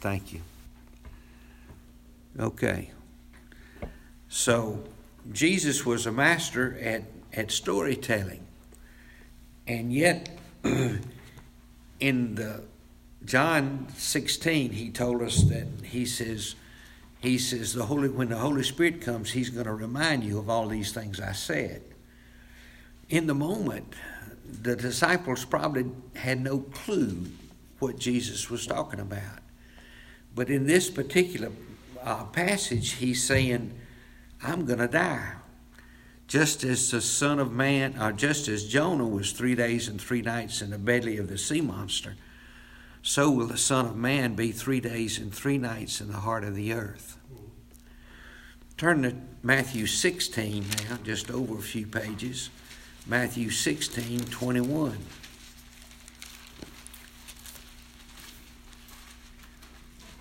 Thank you. Okay. So Jesus was a master at, at storytelling. And yet, in the John 16, he told us that he says, he says the Holy when the Holy Spirit comes, he's going to remind you of all these things I said. In the moment, the disciples probably had no clue what Jesus was talking about. But in this particular uh, passage, he's saying, I'm going to die. Just as the Son of Man, or just as Jonah was three days and three nights in the belly of the sea monster, so will the Son of Man be three days and three nights in the heart of the earth. Turn to Matthew 16 now, just over a few pages. Matthew 16, 21.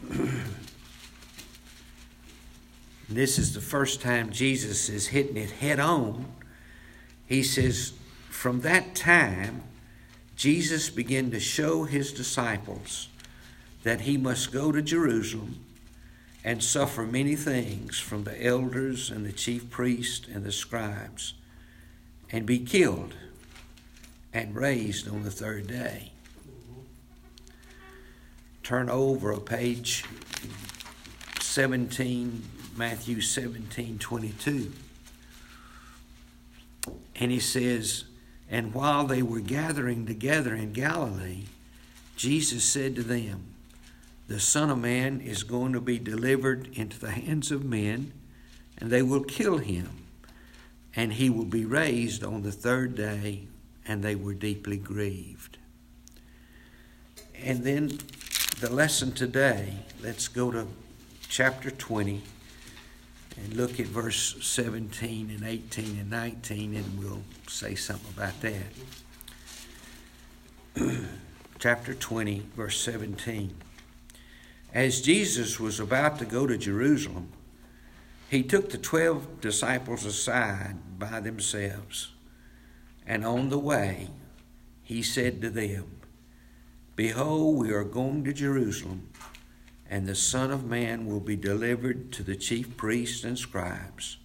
this is the first time Jesus is hitting it head on. He says, From that time, Jesus began to show his disciples that he must go to Jerusalem and suffer many things from the elders and the chief priests and the scribes and be killed and raised on the third day turn over a page 17, Matthew 17, 22. And he says, And while they were gathering together in Galilee, Jesus said to them, The Son of Man is going to be delivered into the hands of men, and they will kill him, and he will be raised on the third day. And they were deeply grieved. And then the lesson today, let's go to chapter 20 and look at verse 17 and 18 and 19, and we'll say something about that. chapter 20, verse 17. As Jesus was about to go to Jerusalem, he took the twelve disciples aside by themselves, and on the way he said to them, Behold, we are going to Jerusalem, and the Son of Man will be delivered to the chief priests and scribes.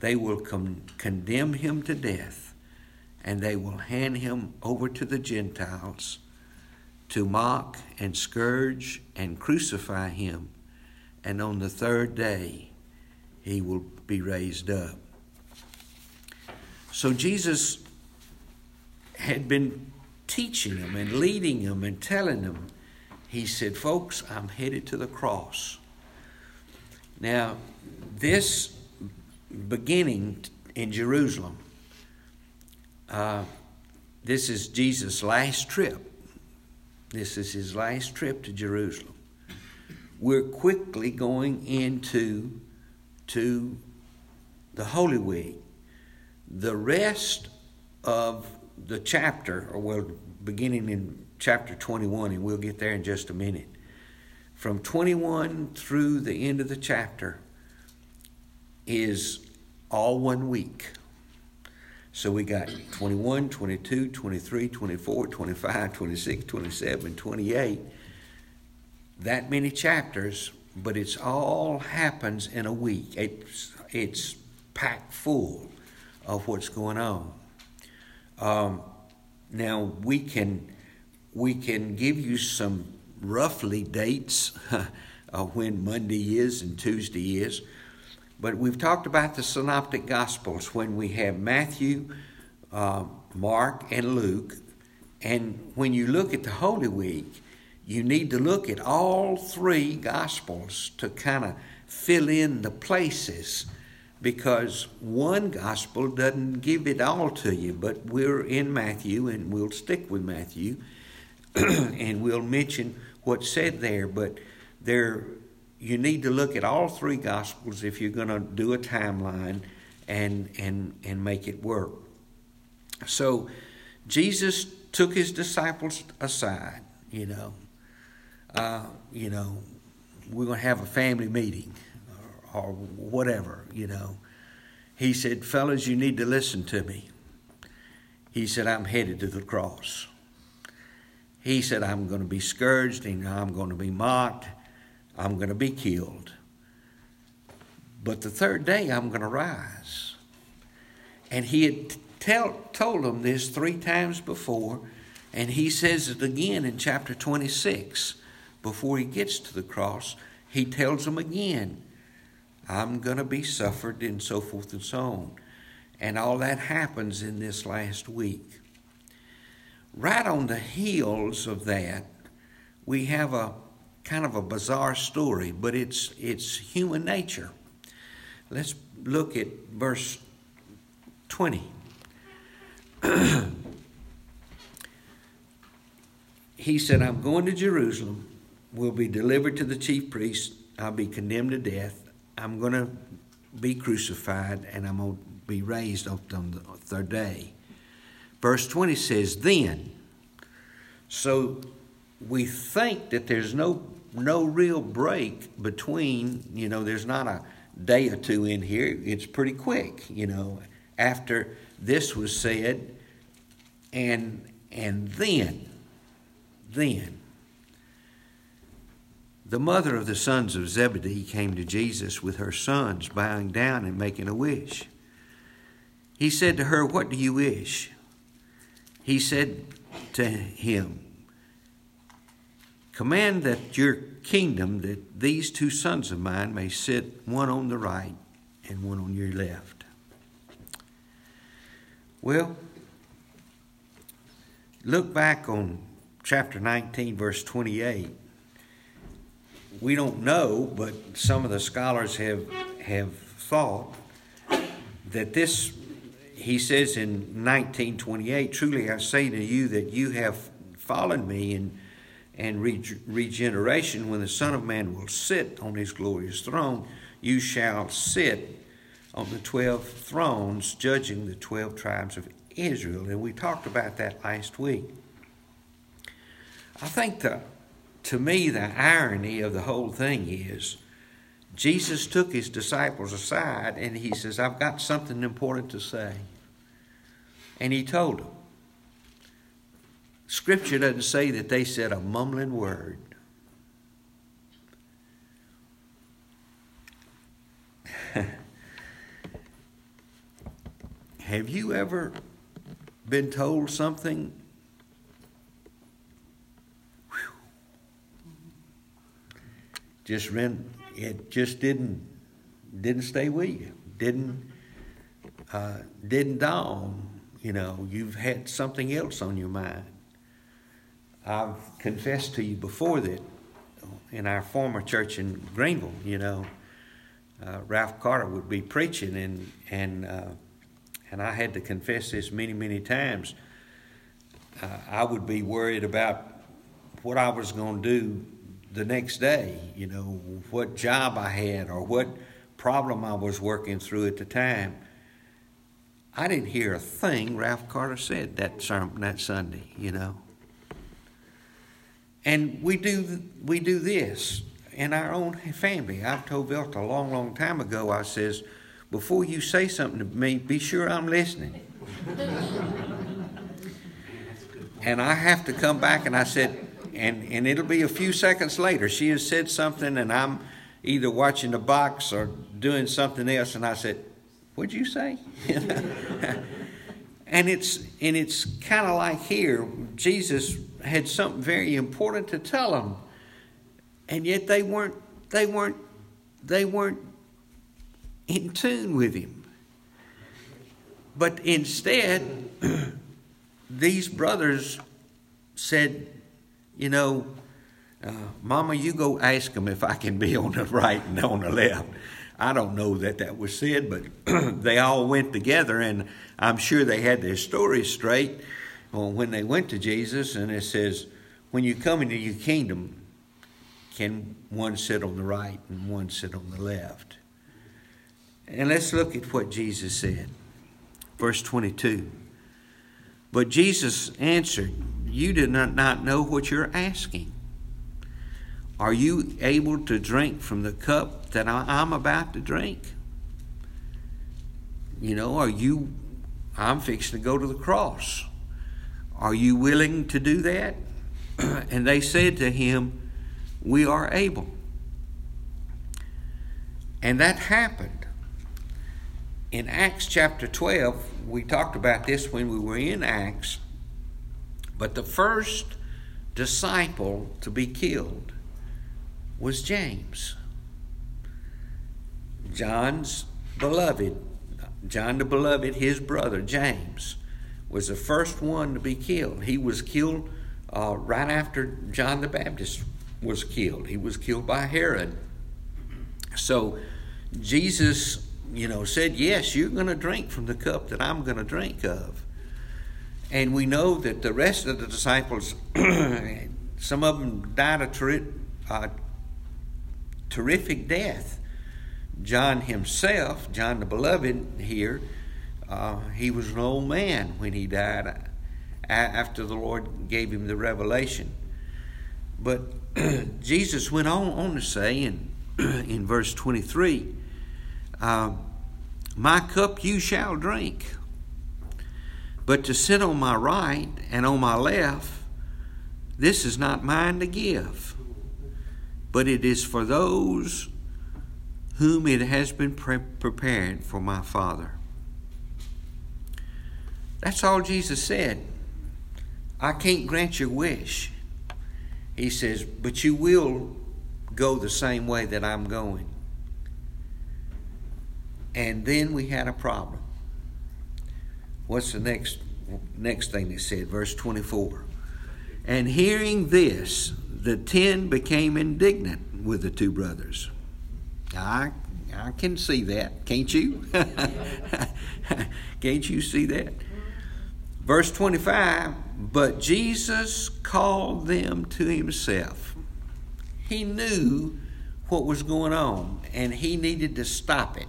They will con- condemn him to death, and they will hand him over to the Gentiles to mock and scourge and crucify him, and on the third day he will be raised up. So Jesus had been teaching them and leading them and telling them, he said, Folks, I'm headed to the cross. Now, this beginning in Jerusalem, uh, this is Jesus' last trip. This is his last trip to Jerusalem. We're quickly going into to the Holy Week. The rest of the chapter, or well, beginning in chapter 21, and we'll get there in just a minute. From 21 through the end of the chapter is all one week. So we got 21, 22, 23, 24, 25, 26, 27, 28. That many chapters, but it's all happens in a week. It's, it's packed full of what's going on. Um, now we can we can give you some roughly dates of when Monday is and Tuesday is, but we've talked about the Synoptic Gospels when we have Matthew, uh, Mark, and Luke, and when you look at the Holy Week, you need to look at all three Gospels to kind of fill in the places because one gospel doesn't give it all to you, but we're in Matthew and we'll stick with Matthew and we'll mention what's said there, but there you need to look at all three gospels if you're going to do a timeline and and and make it work. So Jesus took his disciples aside, you know. Uh, you know, we're going to have a family meeting or whatever, you know. He said, Fellas, you need to listen to me. He said, I'm headed to the cross. He said, I'm going to be scourged and I'm going to be mocked I'm going to be killed. But the third day, I'm going to rise. And he had tell, told them this three times before, and he says it again in chapter 26. Before he gets to the cross, he tells them again, I'm going to be suffered, and so forth and so on. And all that happens in this last week. Right on the heels of that, we have a kind of a bizarre story, but it's, it's human nature. Let's look at verse 20. he said, I'm going to Jerusalem, will be delivered to the chief priests, I'll be condemned to death, I'm going to be crucified, and I'm going to be raised up on the third day. Verse 20 says, Then. So we think that there's no no real break between, you know, there's not a day or two in here. It's pretty quick, you know, after this was said and and then then the mother of the sons of Zebedee came to Jesus with her sons, bowing down and making a wish. He said to her, What do you wish? He said to him, Command that your kingdom, that these two sons of mine may sit one on the right and one on your left. Well, look back on chapter 19, verse 28. We don't know, but some of the scholars have, have thought that this, he says in 1928, truly I say to you that you have followed me and and regeneration, when the Son of Man will sit on his glorious throne, you shall sit on the 12 thrones, judging the 12 tribes of Israel. And we talked about that last week. I think the, to me, the irony of the whole thing is Jesus took his disciples aside and he says, I've got something important to say. And he told them, Scripture doesn't say that they said a mumbling word. Have you ever been told something? Just ran, it just didn't didn't stay with you. Didn't uh, didn't dawn. You know, you've had something else on your mind. I've confessed to you before that in our former church in Greenville, you know, uh, Ralph Carter would be preaching, and and uh, and I had to confess this many many times. Uh, I would be worried about what I was going to do the next day, you know, what job I had or what problem I was working through at the time. I didn't hear a thing Ralph Carter said that sermon, that Sunday, you know. And we do, we do this in our own family. I've told Vilt a long, long time ago, I says, before you say something to me, be sure I'm listening. and I have to come back and I said, and, and it'll be a few seconds later. She has said something and I'm either watching the box or doing something else, and I said, What'd you say? and it's and it's kind of like here, Jesus had something very important to tell them, and yet they weren't they weren't they weren't in tune with him. But instead, these brothers said, you know, uh, Mama, you go ask them if I can be on the right and on the left. I don't know that that was said, but they all went together, and I'm sure they had their stories straight when they went to Jesus, and it says, When you come into your kingdom, can one sit on the right and one sit on the left? And let's look at what Jesus said. Verse 22. But Jesus answered, You do not, not know what you're asking. Are you able to drink from the cup that I'm about to drink? You know, are you, I'm fixing to go to the cross. Are you willing to do that? and they said to him, We are able. And that happened. In Acts chapter 12, we talked about this when we were in Acts, but the first disciple to be killed was James. John's beloved, John the beloved, his brother James, was the first one to be killed. He was killed uh, right after John the Baptist was killed. He was killed by Herod. So Jesus, you know, said, Yes, you're going to drink from the cup that I'm going to drink of. And we know that the rest of the disciples, some of them died a ter- uh, terrific death. John himself, John the Beloved here, uh, he was an old man when he died after the Lord gave him the revelation. But Jesus went on, on to say in, in verse 23 uh, My cup you shall drink, but to sit on my right and on my left, this is not mine to give, but it is for those whom it has been pre- prepared for my Father. That's all Jesus said. I can't grant your wish. He says, but you will go the same way that I'm going. And then we had a problem. What's the next next thing they said? Verse 24. And hearing this, the ten became indignant with the two brothers. I I can see that, can't you? can't you see that? Verse 25 But Jesus called them to himself. He knew what was going on and he needed to stop it.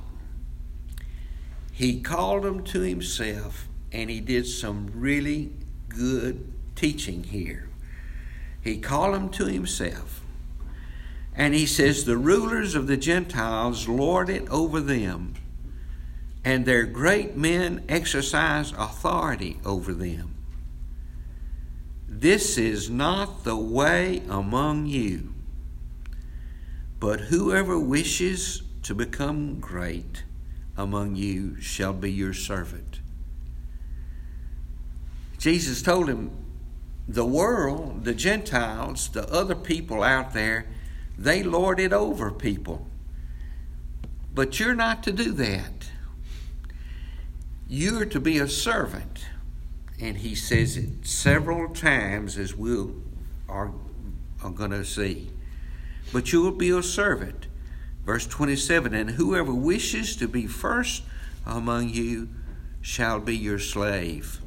He called them to himself and he did some really good teaching here. He called them to himself. And he says, The rulers of the Gentiles lord it over them and their great men exercise authority over them. This is not the way among you, but whoever wishes to become great among you shall be your servant. Jesus told him, the world, the Gentiles, the other people out there, they lord it over people. But you're not to do that. You're to be a servant. And he says it several times as we are, are going to see. But you will be a servant. Verse 27 And whoever wishes to be first among you shall be your slave.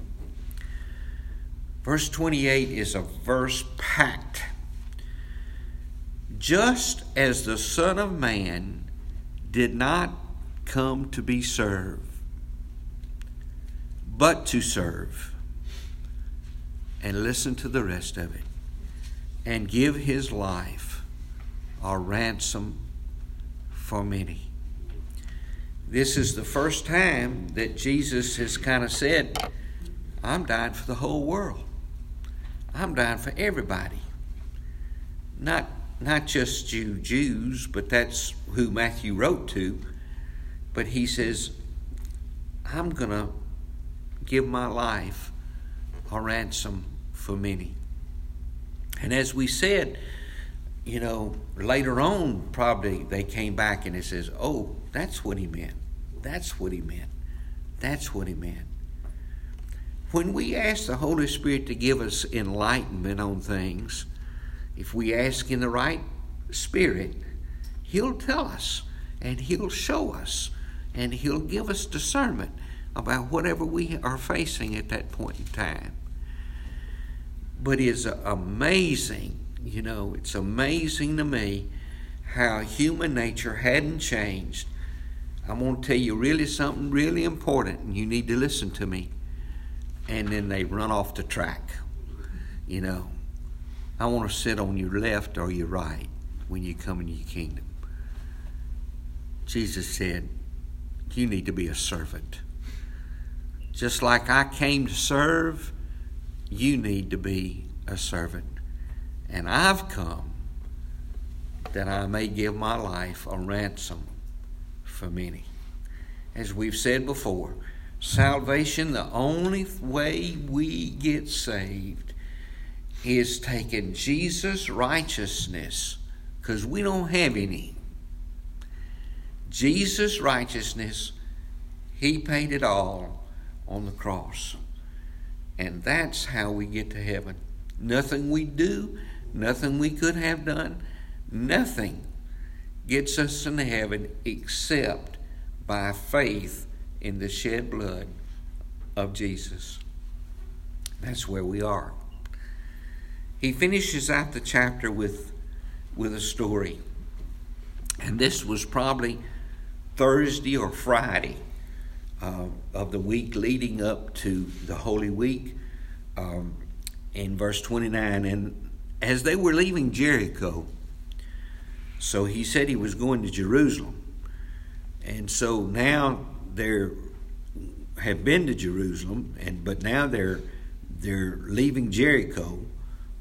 Verse 28 is a verse packed. Just as the Son of Man did not come to be served, but to serve. And listen to the rest of it. And give his life a ransom for many. This is the first time that Jesus has kind of said, I'm dying for the whole world. I'm dying for everybody. Not not just you Jews, but that's who Matthew wrote to. But he says, I'm to give my life a ransom for many. And as we said, you know, later on, probably they came back and it says, oh, that's what he meant. That's what he meant. That's what he meant. When we ask the Holy Spirit to give us enlightenment on things, if we ask in the right spirit, He'll tell us and He'll show us and He'll give us discernment about whatever we are facing at that point in time. But it's amazing, you know, it's amazing to me how human nature hadn't changed. I'm going to tell you really something really important, and you need to listen to me. And then they run off the track. You know, I want to sit on your left or your right when you come into your kingdom. Jesus said, You need to be a servant. Just like I came to serve, you need to be a servant. And I've come that I may give my life a ransom for many. As we've said before, salvation, the only way we get saved is taking Jesus' righteousness, because we don't have any. Jesus' righteousness, He paid it all on the cross. And that's how we get to heaven. Nothing we do, nothing we could have done, nothing gets us into heaven except by faith in the shed blood of Jesus. That's where we are. He finishes out the chapter with, with a story. And this was probably Thursday or Friday uh, of the week leading up to the Holy Week um, in verse 29. And as they were leaving Jericho, so he said he was going to Jerusalem. And so now they're have been to Jerusalem, and but now they're they're leaving Jericho.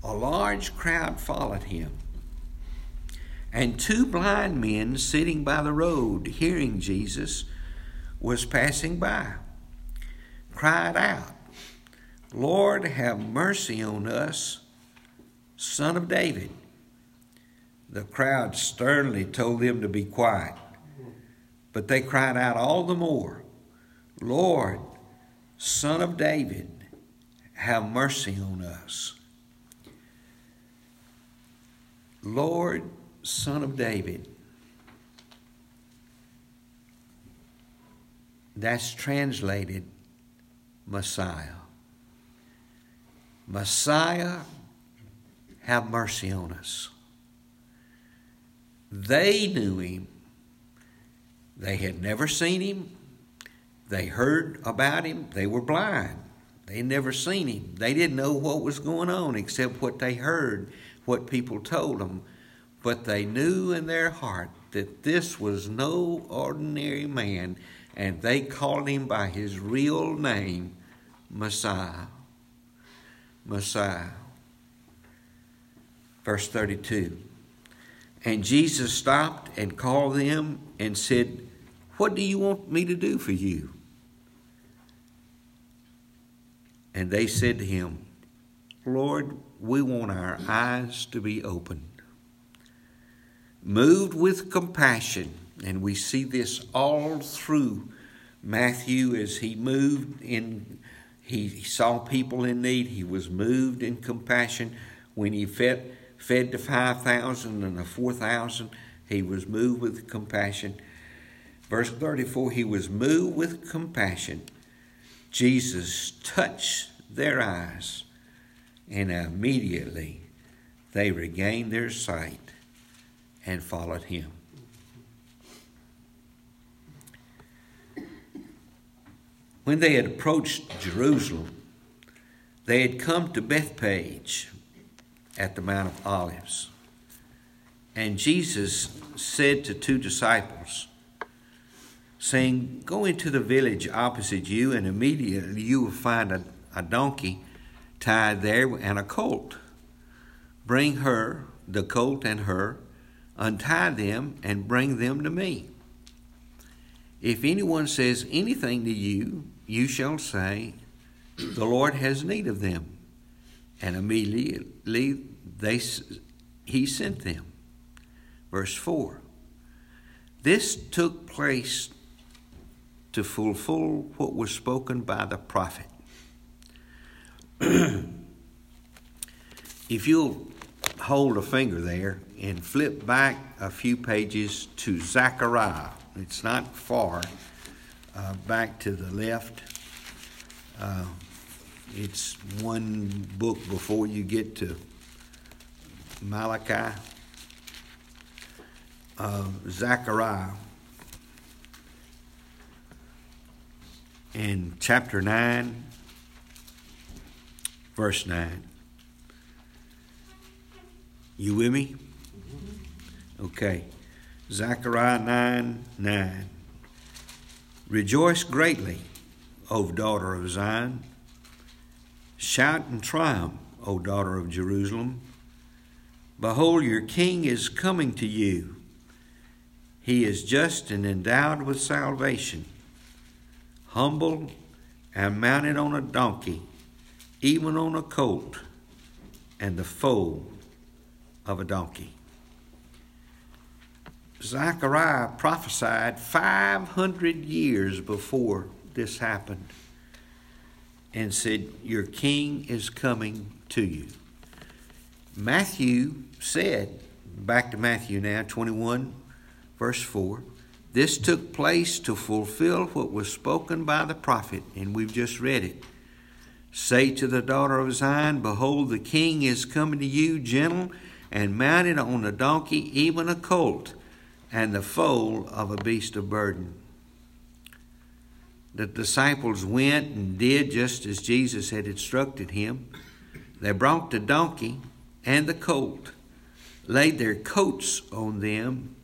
A large crowd followed him. And two blind men sitting by the road, hearing Jesus, was passing by, cried out, Lord, have mercy on us, son of David. The crowd sternly told them to be quiet, but they cried out all the more, Lord, son of David, have mercy on us. Lord, son of David. That's translated Messiah. Messiah, have mercy on us. They knew him. They had never seen him. They heard about him. They were blind. They never seen him. They didn't know what was going on except what they heard, what people told them. But they knew in their heart that this was no ordinary man, and they called him by his real name, Messiah. Messiah. Verse 32. And Jesus stopped and called them and said, What do you want me to do for you? And they said to him, Lord, we want our eyes to be opened. Moved with compassion, and we see this all through Matthew as he moved in, he saw people in need, he was moved in compassion. When he fed, fed the 5,000 and the 4,000, he was moved with compassion. Verse 34 He was moved with compassion. Jesus touched their eyes, and immediately they regained their sight and followed him. When they had approached Jerusalem, they had come to Bethphage at the Mount of Olives. And Jesus said to two disciples, saying, Go into the village opposite you, and immediately you will find a, a donkey tied there and a colt. Bring her, the colt and her, untie them, and bring them to me. If anyone says anything to you, you shall say, The Lord has need of them. And immediately they, he sent them. Verse 4 This took place to fulfill what was spoken by the prophet. if you'll hold a finger there and flip back a few pages to Zechariah, it's not far uh, back to the left. Uh, it's one book before you get to Malachi. Uh, Zechariah in chapter 9, verse 9. You with me? Okay. Zechariah 9 9. Rejoice greatly, O daughter of Zion. Shout in triumph, O daughter of Jerusalem. Behold, your king is coming to you. He is just and endowed with salvation, humble and mounted on a donkey, even on a colt, and the foal of a donkey. Zechariah prophesied 500 years before this happened and said, Your king is coming to you. Matthew said, back to Matthew now, 21, verse 4, this took place to fulfill what was spoken by the prophet, and we've just read it. Say to the daughter of Zion, Behold, the king is coming to you, gentle and mounted on a donkey, even a colt, and the foal of a beast of burden. The disciples went and did just as Jesus had instructed him. They brought the donkey and the colt, laid their coats on them,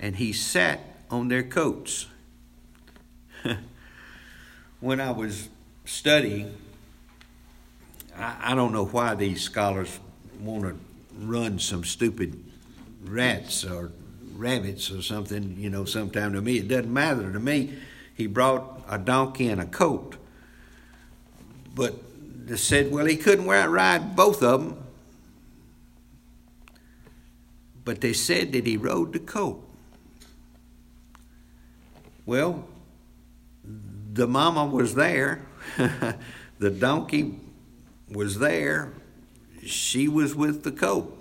and he sat on their coats. when I was studying, I, I, don't know why these scholars want to run some stupid rats or rabbits or something, you know, sometime to me. It doesn't matter to me. He brought a donkey and a colt. But they said, well, he couldn't ride both of them. But they said that he rode the colt. Well, the mama was there, the donkey was there, she was with the colt.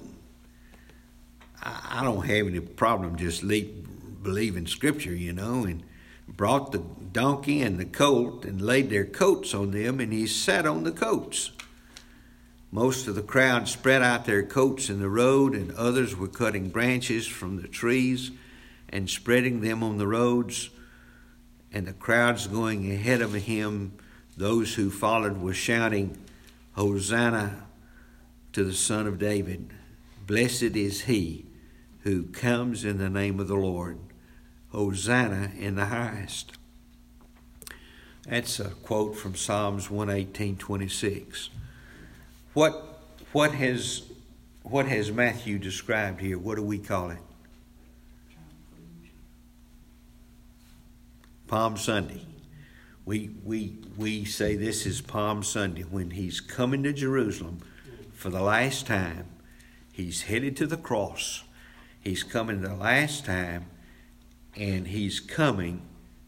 I, don't have any problem just believing scripture, you know, and brought the donkey and the colt and laid their coats on them, and he sat on the coats. Most of the crowd spread out their coats in the road, and others were cutting branches from the trees and spreading them on the roads and the crowds going ahead of him, those who followed were shouting, Hosanna to the Son of David. Blessed is he who comes in the name of the Lord. Hosanna in the highest. That's a quote from Psalms 118:26. What what has what has Matthew described here? What do we call it? Palm Sunday. We, we, we say this is Palm Sunday when he's coming to Jerusalem for the last time. He's headed to the cross. He's coming the last time, and he's coming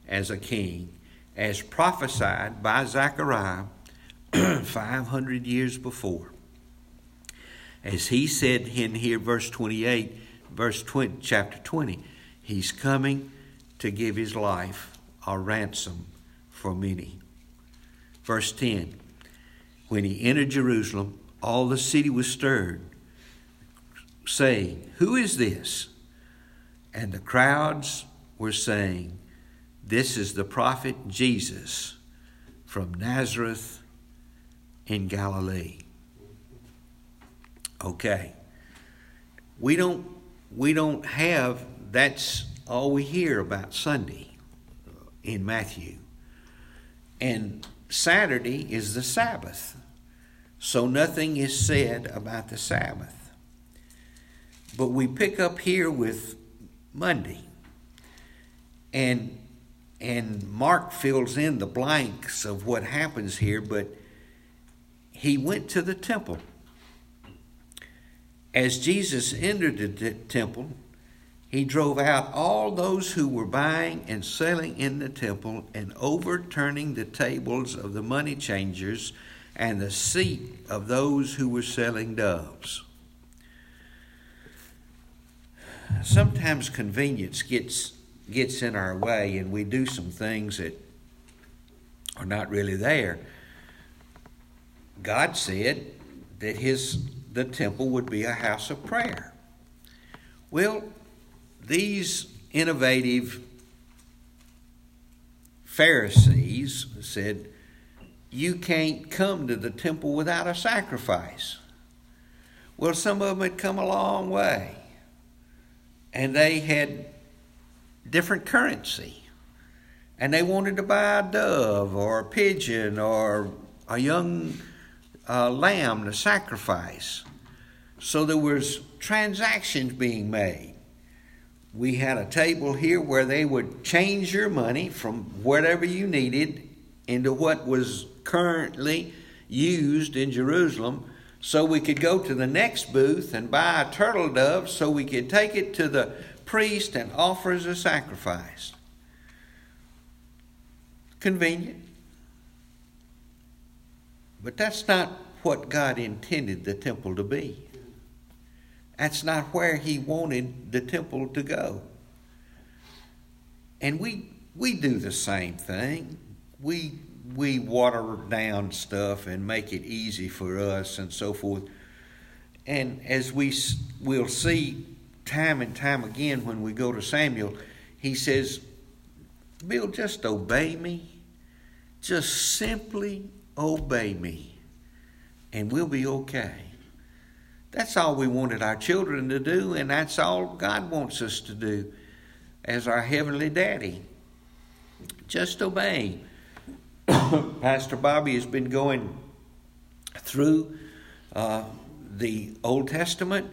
as a king, as prophesied by Zechariah 500 years before. As he said in here, verse 28, verse 20, chapter 20, he's coming to give his life a ransom for many. Verse 10 When he entered Jerusalem, all the city was stirred, saying, Who is this? And the crowds were saying, This is the prophet Jesus from Nazareth in Galilee. Okay. We don't we don't have that's all we hear about Sunday in Matthew. And Saturday is the Sabbath. So nothing is said about the Sabbath. But we pick up here with Monday. And and Mark fills in the blanks of what happens here, but he went to the temple. As Jesus entered the temple, he drove out all those who were buying and selling in the temple and overturning the tables of the money changers and the seat of those who were selling doves. Sometimes convenience gets gets in our way and we do some things that are not really there. God said that his the temple would be a house of prayer. Well, these innovative Pharisees said, You can't come to the temple without a sacrifice. Well, some of them had come a long way, and they had different currency. And they wanted to buy a dove or a pigeon or a young uh, lamb to sacrifice. So there was transactions being made. We had a table here where they would change your money from whatever you needed into what was currently used in Jerusalem so we could go to the next booth and buy a turtle dove so we could take it to the priest and offer as a sacrifice. Convenient. But that's not what God intended the temple to be. That's not where He wanted the temple to go. And we we do the same thing. We we water down stuff and make it easy for us and so forth. And as we will see time and time again when we go to Samuel, he says, Bill, just obey me. Just simply obey me, and we'll be okay. That's all we wanted our children to do, and that's all God wants us to do as our Heavenly Daddy. Just obey. Pastor Bobby has been going through uh, the Old Testament,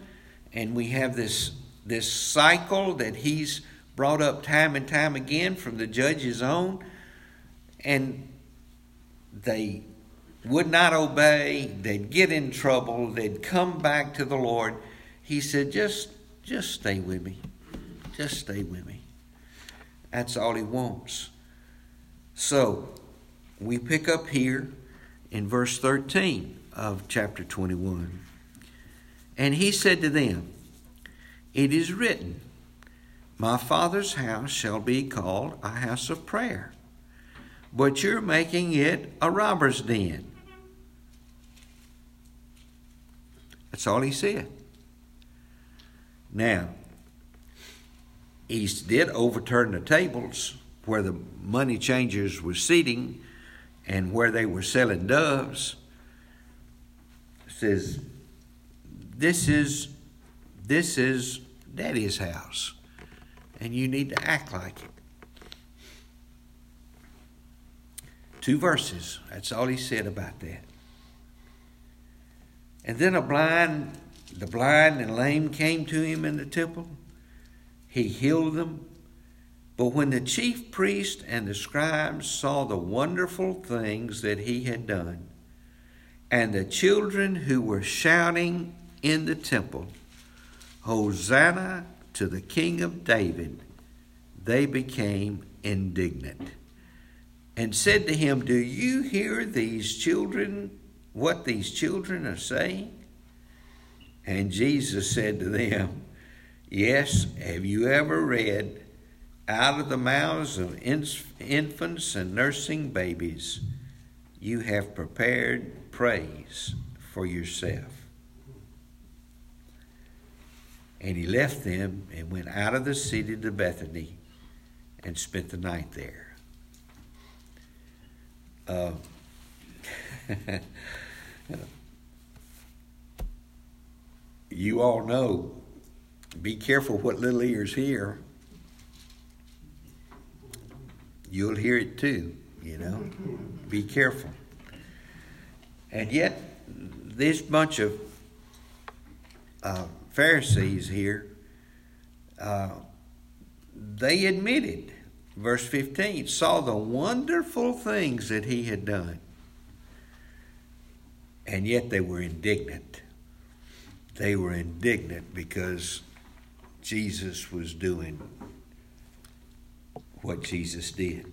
and we have this this cycle that he's brought up time and time again from the judges on, and they would not obey. They'd get in trouble. They'd come back to the Lord. He said, "Just, just stay with me. Just stay with me." That's all he wants. So we pick up here in verse 13 of chapter 21. And he said to them, It is written, My Father's house shall be called a house of prayer, but you're making it a robber's den. That's all he said. Now, he did overturn the tables where the money changers were sitting and where they were selling doves. Says this is this is daddy's house and you need to act like it. Two verses. That's all he said about that and then a blind the blind and lame came to him in the temple. He healed them. But when the chief priest and the scribes saw the wonderful things that he had done, and the children who were shouting in the temple, Hosanna to the King of David, they became indignant and said to him, Do you hear these children, what these children are saying? And Jesus said to them, Yes, have you ever read? out of the mouths of infants and nursing babies, you have prepared praise for yourself. And he left them and went out of the city to Bethany and spent the night there. Uh, you all know, be careful what little ears hear. you'll hear it too, you know. Be careful. And yet, this bunch of uh, Pharisees here, uh, they admitted, verse 15, saw the wonderful things that he had done. And yet they were indignant. They were indignant because Jesus was doing what Jesus did.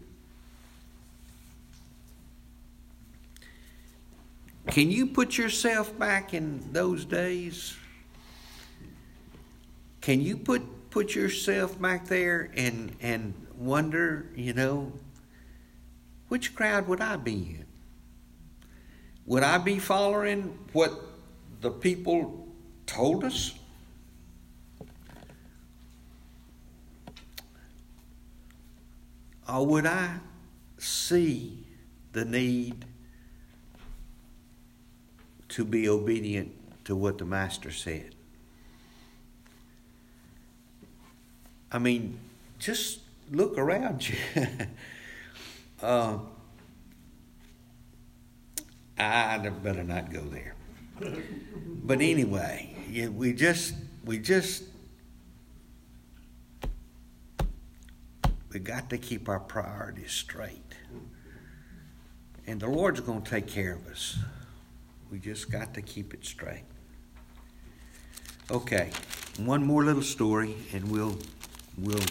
Can you put yourself back in those days? Can you put put yourself back there and and wonder, you know, which crowd would I be in? Would I be following what the people told us? Or would I see the need to be obedient to what the Master said? I mean, just look around you. uh, I better not go there. But anyway, we just we just We got to keep our priorities straight. And the Lord's going to take care of us. We just got to keep it straight. Okay, one more little story, and we'll we'll.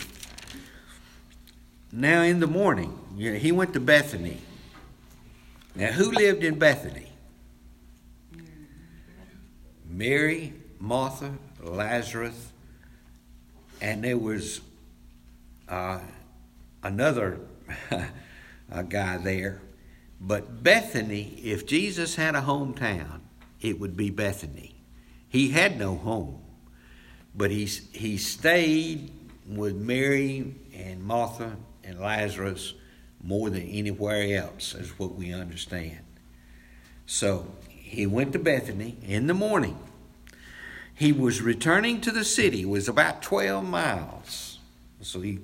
Now in the morning, he went to Bethany. Now, who lived in Bethany? Mary, Martha, Lazarus, and there was uh, another guy there. But Bethany, if Jesus had a hometown, it would be Bethany. He had no home, but he, he stayed with Mary and Martha and Lazarus more than anywhere else, is what we understand. So he went to Bethany in the morning. He was returning to the city, it was about 12 miles. So he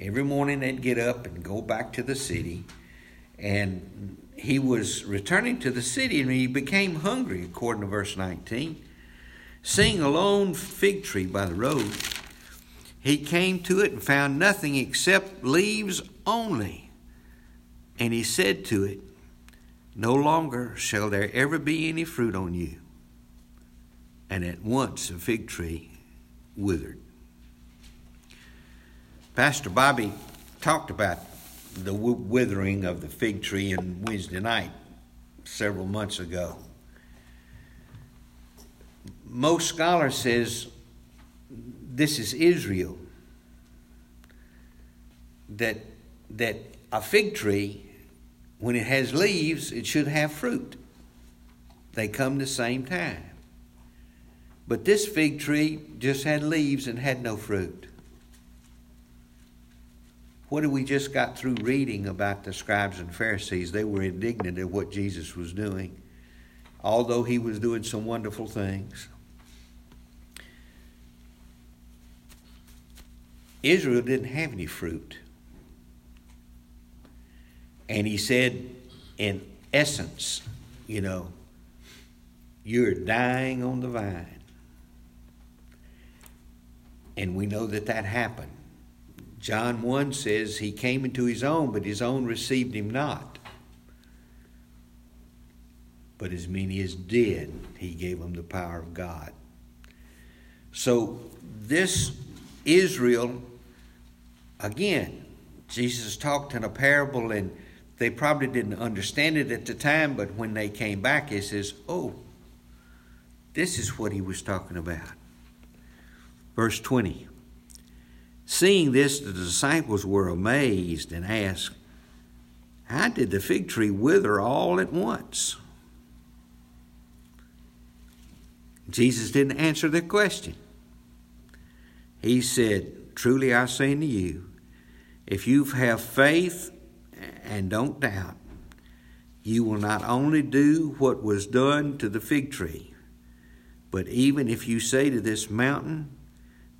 every morning they'd get up and go back to the city. And he was returning to the city and he became hungry, according to verse 19. Seeing a lone fig tree by the road, he came to it and found nothing except leaves only. And he said to it, No longer shall there ever be any fruit on you. And at once the fig tree withered. Pastor Bobby talked about the withering of the fig tree on Wednesday night several months ago. Most scholars says this is Israel. That that a fig tree, when it has leaves, it should have fruit. They come the same time. But this fig tree just had leaves and had no fruit. What did we just got through reading about the scribes and Pharisees? They were indignant at what Jesus was doing, although he was doing some wonderful things. Israel didn't have any fruit. And he said, in essence, you know, you're dying on the vine. And we know that that happened. John 1 says he came into his own, but his own received him not. But as many as did, he gave them the power of God. So this Israel, again, Jesus talked in a parable and they probably didn't understand it at the time, but when they came back, he says, Oh, this is what he was talking about. Verse 20 Seeing this, the disciples were amazed and asked, How did the fig tree wither all at once? Jesus didn't answer their question. He said, Truly I say unto you, if you have faith and don't doubt, you will not only do what was done to the fig tree, but even if you say to this mountain,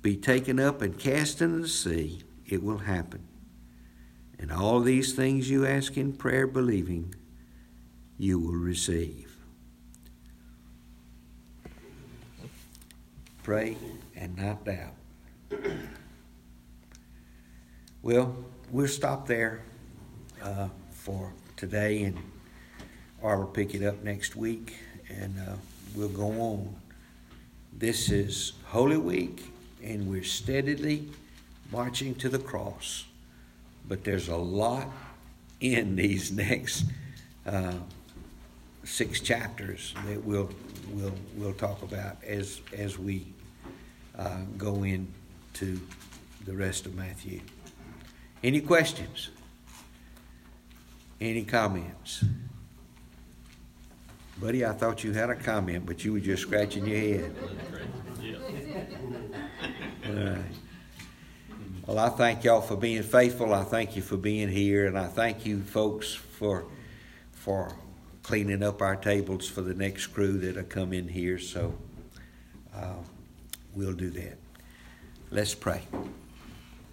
be taken up and cast into the sea, it will happen. And all these things you ask in prayer, believing, you will receive. Pray and not doubt. Well, we'll stop there uh, for today, and or we'll pick it up next week, and uh, we'll go on. This is Holy Week and we're steadily marching to the cross. But there's a lot in these next uh, six chapters that we'll we'll we'll talk about as as we uh, go into the rest of Matthew. Any questions? Any comments? Buddy, I thought you had a comment, but you were just scratching your head. Well, I thank y'all for being faithful. I thank you for being here, and I thank you, folks, for for cleaning up our tables for the next crew that'll come in here. So uh, we'll do that. Let's pray.